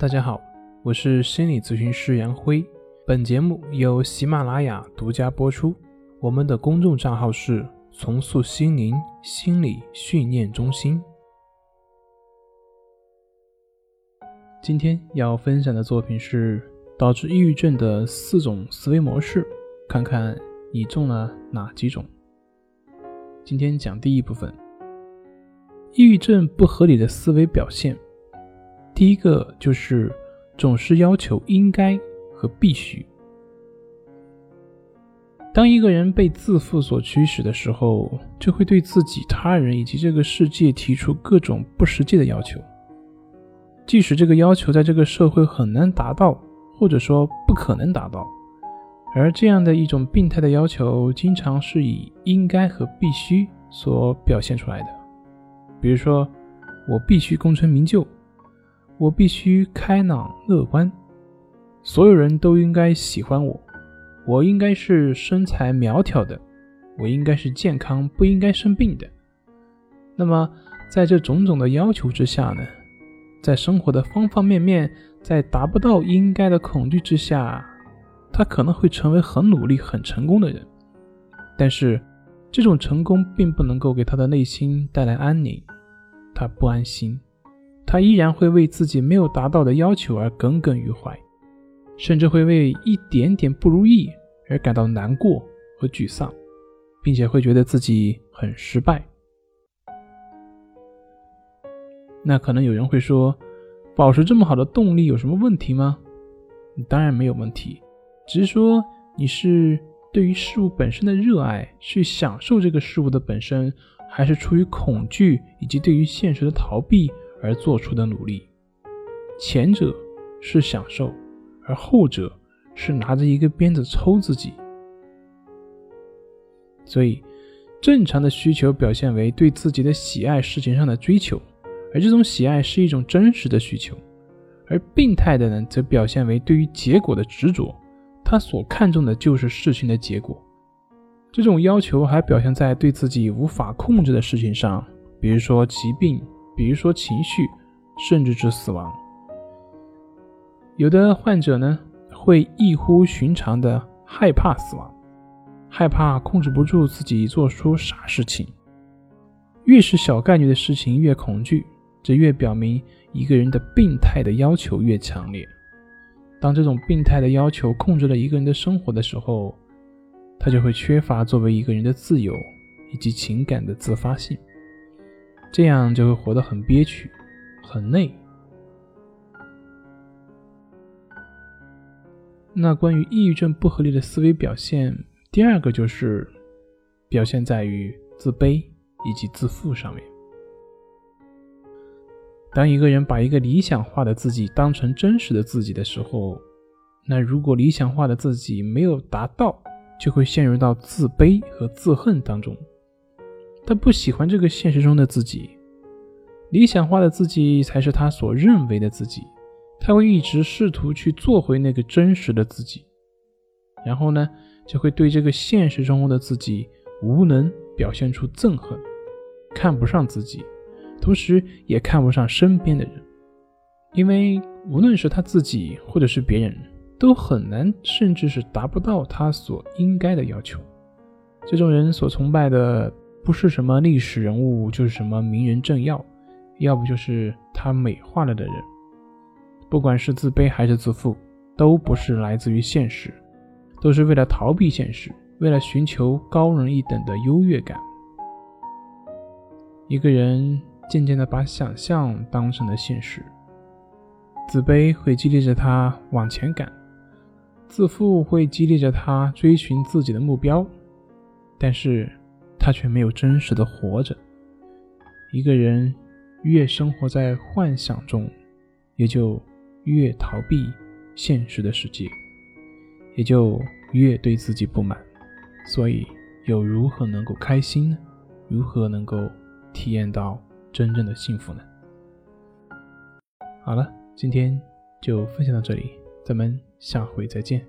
大家好，我是心理咨询师杨辉。本节目由喜马拉雅独家播出。我们的公众账号是“重塑心灵心理训练中心”。今天要分享的作品是导致抑郁症的四种思维模式，看看你中了哪几种。今天讲第一部分：抑郁症不合理的思维表现。第一个就是总是要求应该和必须。当一个人被自负所驱使的时候，就会对自己、他人以及这个世界提出各种不实际的要求，即使这个要求在这个社会很难达到，或者说不可能达到。而这样的一种病态的要求，经常是以应该和必须所表现出来的。比如说，我必须功成名就。我必须开朗乐观，所有人都应该喜欢我。我应该是身材苗条的，我应该是健康，不应该生病的。那么，在这种种的要求之下呢，在生活的方方面面，在达不到应该的恐惧之下，他可能会成为很努力、很成功的人。但是，这种成功并不能够给他的内心带来安宁，他不安心。他依然会为自己没有达到的要求而耿耿于怀，甚至会为一点点不如意而感到难过和沮丧，并且会觉得自己很失败。那可能有人会说，保持这么好的动力有什么问题吗？当然没有问题，只是说你是对于事物本身的热爱，去享受这个事物的本身，还是出于恐惧以及对于现实的逃避？而做出的努力，前者是享受，而后者是拿着一个鞭子抽自己。所以，正常的需求表现为对自己的喜爱事情上的追求，而这种喜爱是一种真实的需求；而病态的呢，则表现为对于结果的执着，他所看重的就是事情的结果。这种要求还表现在对自己无法控制的事情上，比如说疾病。比如说情绪，甚至是死亡。有的患者呢，会异乎寻常的害怕死亡，害怕控制不住自己做出傻事情。越是小概率的事情越恐惧，这越表明一个人的病态的要求越强烈。当这种病态的要求控制了一个人的生活的时候，他就会缺乏作为一个人的自由以及情感的自发性。这样就会活得很憋屈，很累。那关于抑郁症不合理的思维表现，第二个就是表现在于自卑以及自负上面。当一个人把一个理想化的自己当成真实的自己的时候，那如果理想化的自己没有达到，就会陷入到自卑和自恨当中。他不喜欢这个现实中的自己，理想化的自己才是他所认为的自己。他会一直试图去做回那个真实的自己，然后呢，就会对这个现实中的自己无能表现出憎恨，看不上自己，同时也看不上身边的人，因为无论是他自己或者是别人，都很难，甚至是达不到他所应该的要求。这种人所崇拜的。不是什么历史人物，就是什么名人政要，要不就是他美化了的人。不管是自卑还是自负，都不是来自于现实，都是为了逃避现实，为了寻求高人一等的优越感。一个人渐渐地把想象当成了现实，自卑会激励着他往前赶，自负会激励着他追寻自己的目标，但是。他却没有真实的活着。一个人越生活在幻想中，也就越逃避现实的世界，也就越对自己不满。所以，又如何能够开心呢？如何能够体验到真正的幸福呢？好了，今天就分享到这里，咱们下回再见。